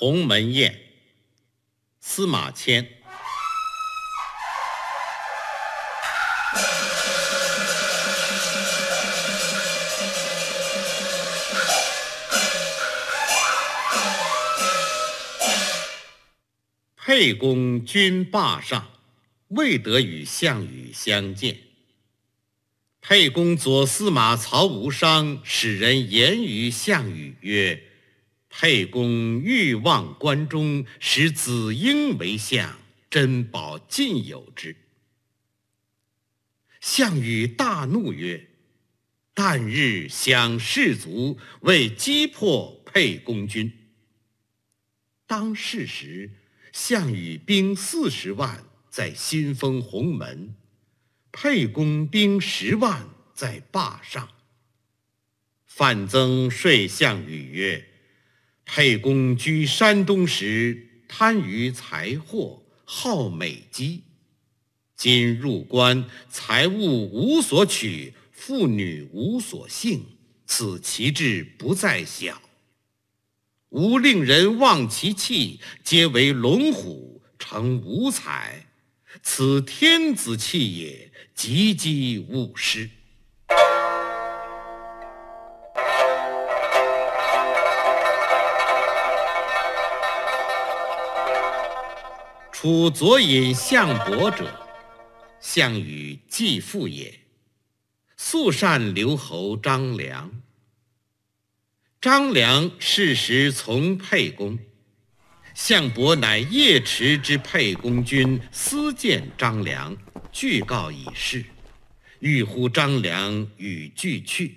鸿门宴，司马迁。沛公军霸上，未得与项羽相见。沛公左司马曹无伤使人言于项羽曰。沛公欲望关中，使子婴为相，珍宝尽有之。项羽大怒曰：“旦日享士卒，为击破沛公军。”当是时，项羽兵四十万在新丰鸿门，沛公兵十万在霸上。范增说项羽曰。沛公居山东时，贪于财货，好美姬。今入关，财物无所取，妇女无所幸，此其志不在小。吾令人望其气，皆为龙虎，成五彩，此天子气也，急急勿失。楚左尹项伯者，项羽继父也。素善留侯张良。张良是时从沛公，项伯乃夜驰之沛公军，私见张良，具告以事，欲呼张良与俱去，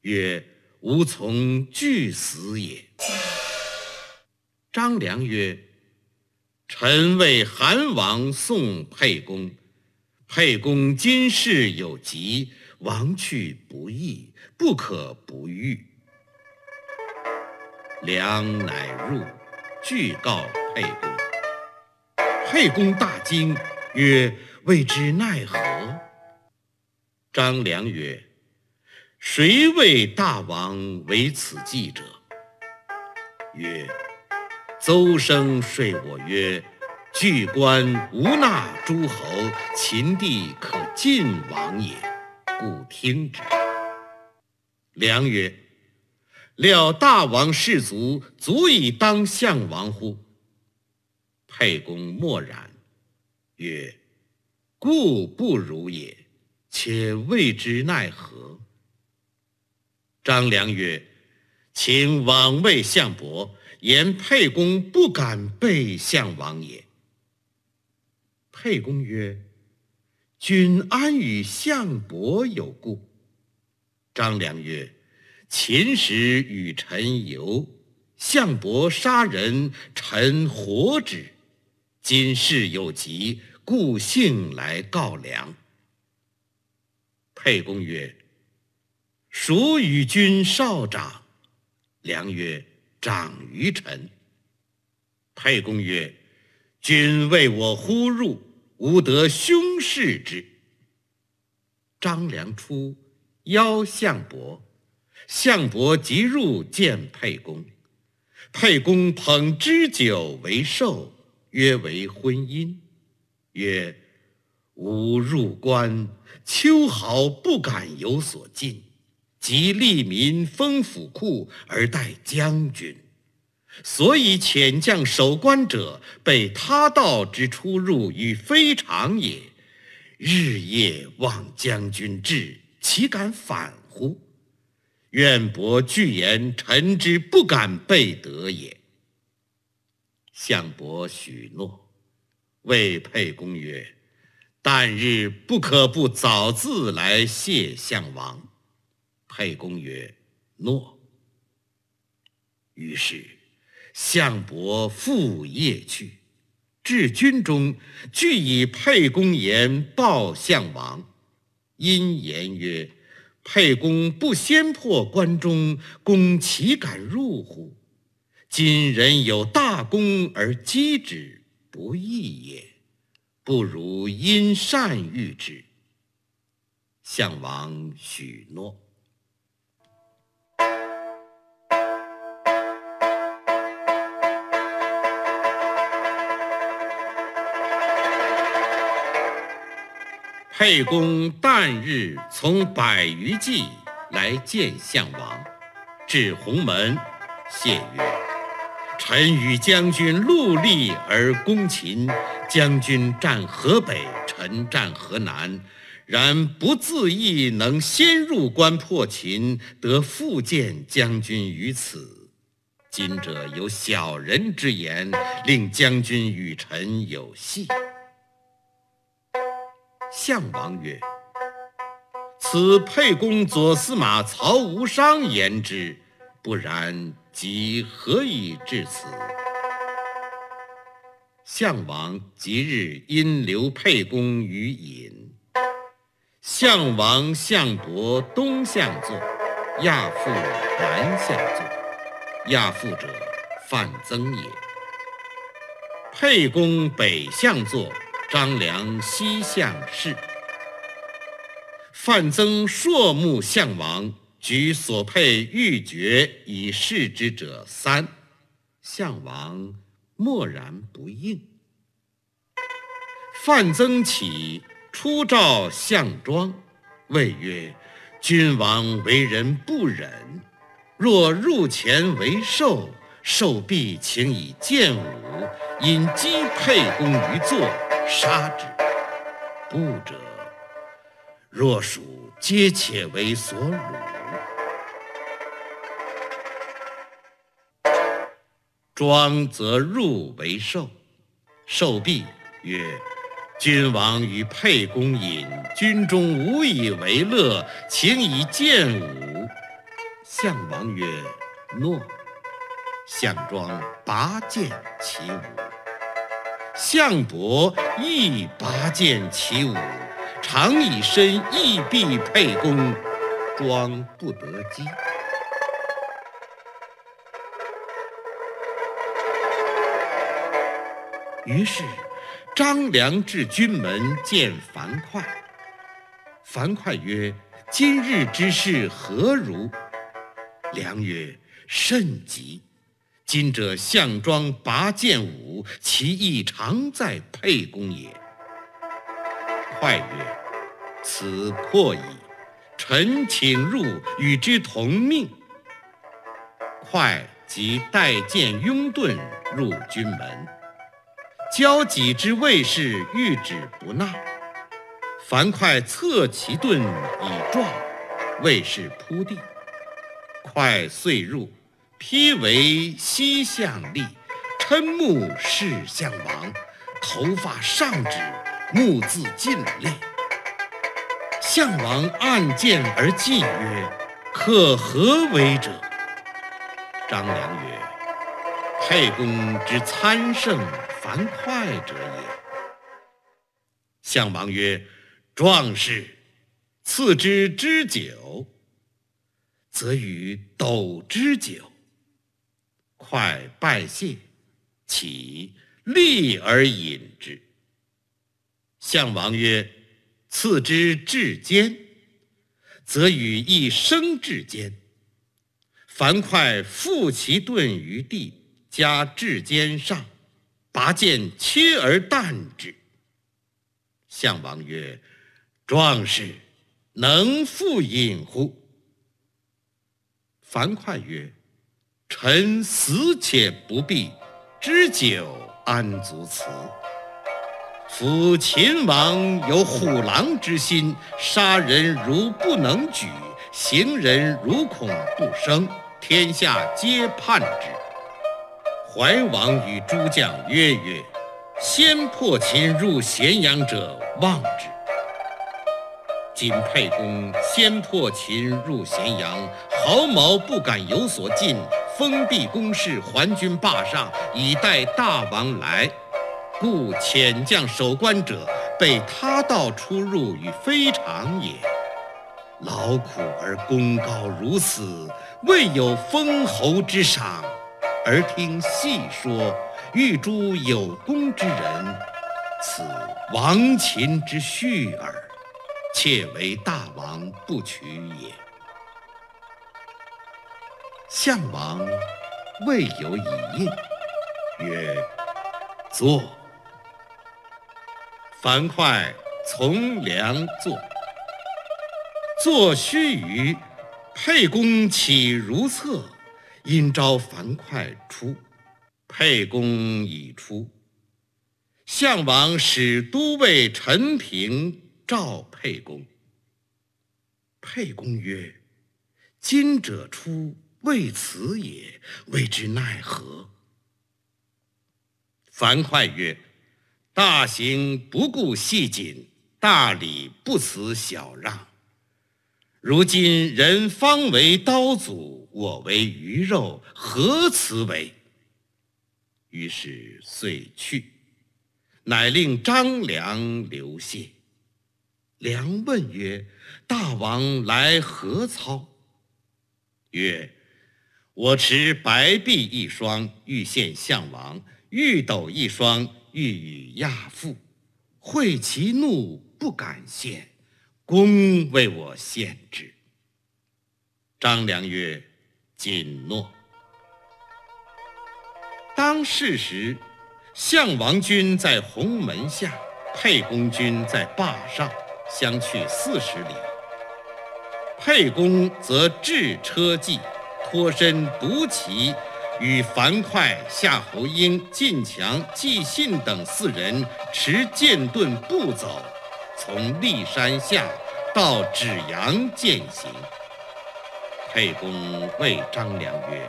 曰：“吾从俱死也。”张良曰。臣为韩王送沛公，沛公今事有急，王去不义，不可不遇。良乃入，具告沛公。沛公大惊，曰：“未知奈何？”张良曰：“谁为大王为此计者？”曰。邹生说我曰：“据关无纳诸侯，秦地可尽王也，故听之。”良曰：“料大王士卒足以当项王乎？”沛公默然，曰：“故不如也，且未知奈何。”张良曰：“请往谓项伯。”言沛公不敢背项王也。沛公曰：“君安与项伯有故？”张良曰：“秦时与臣游，项伯杀人，臣活之。今事有急，故幸来告良。”沛公曰：“孰与君少长？”良曰。长于臣。沛公曰：“君为我呼入，吾得兄事之。”张良出，邀项伯。项伯即入见沛公。沛公捧脂酒为寿，约为婚姻。曰：“吾入关，秋毫不敢有所进。”即利民封府库而待将军，所以遣将守关者，被他道之出入与非常也。日夜望将军至，岂敢反乎？愿伯具言，臣之不敢背德也。项伯许诺，谓沛公曰：“旦日不可不早自来谢项王。”沛公曰：“诺。”于是项伯复夜去，至军中，俱以沛公言报项王。因言曰：“沛公不先破关中，公岂敢入乎？今人有大功而击之，不义也。不如因善遇之。”项王许诺。沛公旦日从百余骑来见项王，至鸿门，谢曰：“臣与将军戮力而攻秦，将军战河北，臣战河南。然不自意能先入关破秦，得复见将军于此。今者有小人之言，令将军与臣有隙。”项王曰：“此沛公左司马曹无伤言之，不然，即何以至此？”项王即日因留沛公于隐。项王项伯东向坐，亚父南向坐。亚父者，范增也。沛公北向坐。张良西向侍，范增硕目项王，举所佩玉珏以示之者三。项王默然不应。范增起，出召项庄，谓曰：“君王为人不忍，若入前为寿，寿必请以剑舞，引击沛公于坐。”杀之，不者，若属皆且为所辱。庄则入为寿，寿毕曰：“君王与沛公饮，军中无以为乐，请以剑舞。”项王曰：“诺。”项庄拔剑起舞。项伯亦拔剑起舞，常以身亦避沛公，庄不得击。于是张良至军门见樊哙。樊哙曰：“今日之事何如？”良曰：“甚急。”今者项庄拔剑舞，其意常在沛公也。快曰：“此破矣，臣请入与之同命。”快即带剑拥盾入军门，交戟之卫士欲止不纳。樊哙侧其盾以撞，卫士扑地，快遂入。披为西向立，嗔目视项王，头发上指，目自尽裂。项王按剑而祭曰：“可何为者？”张良曰：“沛公之参圣樊哙者也。”项王曰：“壮士，赐之之酒，则与斗之酒。”快拜谢，起立而饮之。项王曰：“赐之至坚，则与一生至坚。”樊哙负其盾于地，加至坚上，拔剑切而啖之。项王曰：“壮士，能复饮乎？”樊哙曰。臣死且不避，知酒安足辞？夫秦王有虎狼之心，杀人如不能举，行人如恐不生，天下皆叛之。怀王与诸将曰曰：“先破秦入咸阳者，望之。”今沛公先破秦入咸阳，毫毛不敢有所进。封闭宫室，还军霸上，以待大王来。故遣将守关者，被他道出入，与非常也。劳苦而功高如此，未有封侯之赏，而听细说，欲诛有功之人，此亡秦之序耳。妾为大王不取也。项王未有以应，曰：“坐。”樊哙从良坐。坐须臾，沛公起如厕，因召樊哙出。沛公已出，项王使都尉陈平召沛公。沛公曰：“今者出，为此也，未知奈何？”樊哙曰：“大行不顾细谨，大礼不辞小让。如今人方为刀俎，我为鱼肉，何辞为？”于是遂去，乃令张良留谢。良问曰：“大王来何操？”曰：“我持白璧一双，欲献项王；玉斗一双，欲与亚父。会其怒，不敢献。公为我献之。”张良曰：“谨诺。”当世时，项王军在鸿门下，沛公军在霸上，相去四十里。沛公则置车骑，脱身独骑，与樊哙、夏侯婴、晋强、纪信等四人持剑盾步走，从骊山下到芷阳践行。沛公谓张良曰：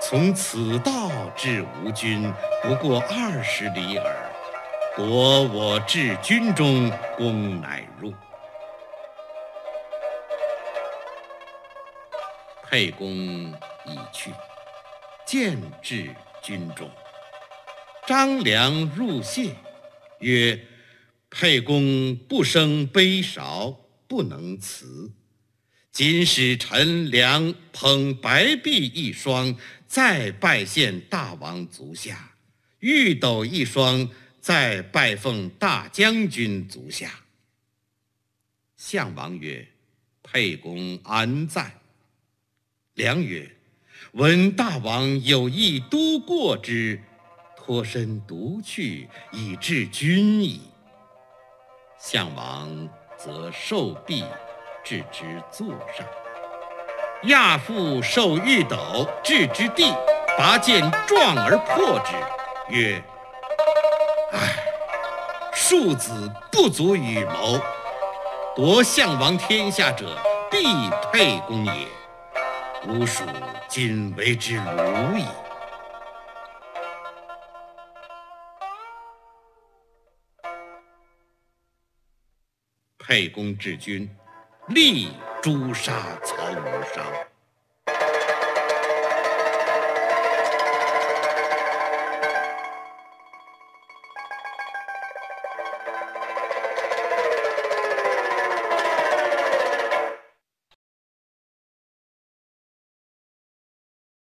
从此道至吴军，不过二十里耳。夺我至军中，公乃入。沛公已去，见至军中。张良入谢，曰：“沛公不生悲韶，不能辞。今使陈良捧白璧一双。”再拜献大王足下，玉斗一双，再拜奉大将军足下。项王曰：“沛公安在？”良曰：“闻大王有意都过之，脱身独去，以致君矣。”项王则受璧，置之座上。亚父受玉斗，置之地，拔剑撞而破之，曰：“唉，庶子不足与谋。夺项王天下者，必沛公也。吾属今为之虏矣。”沛公治军，立诛杀曹无伤。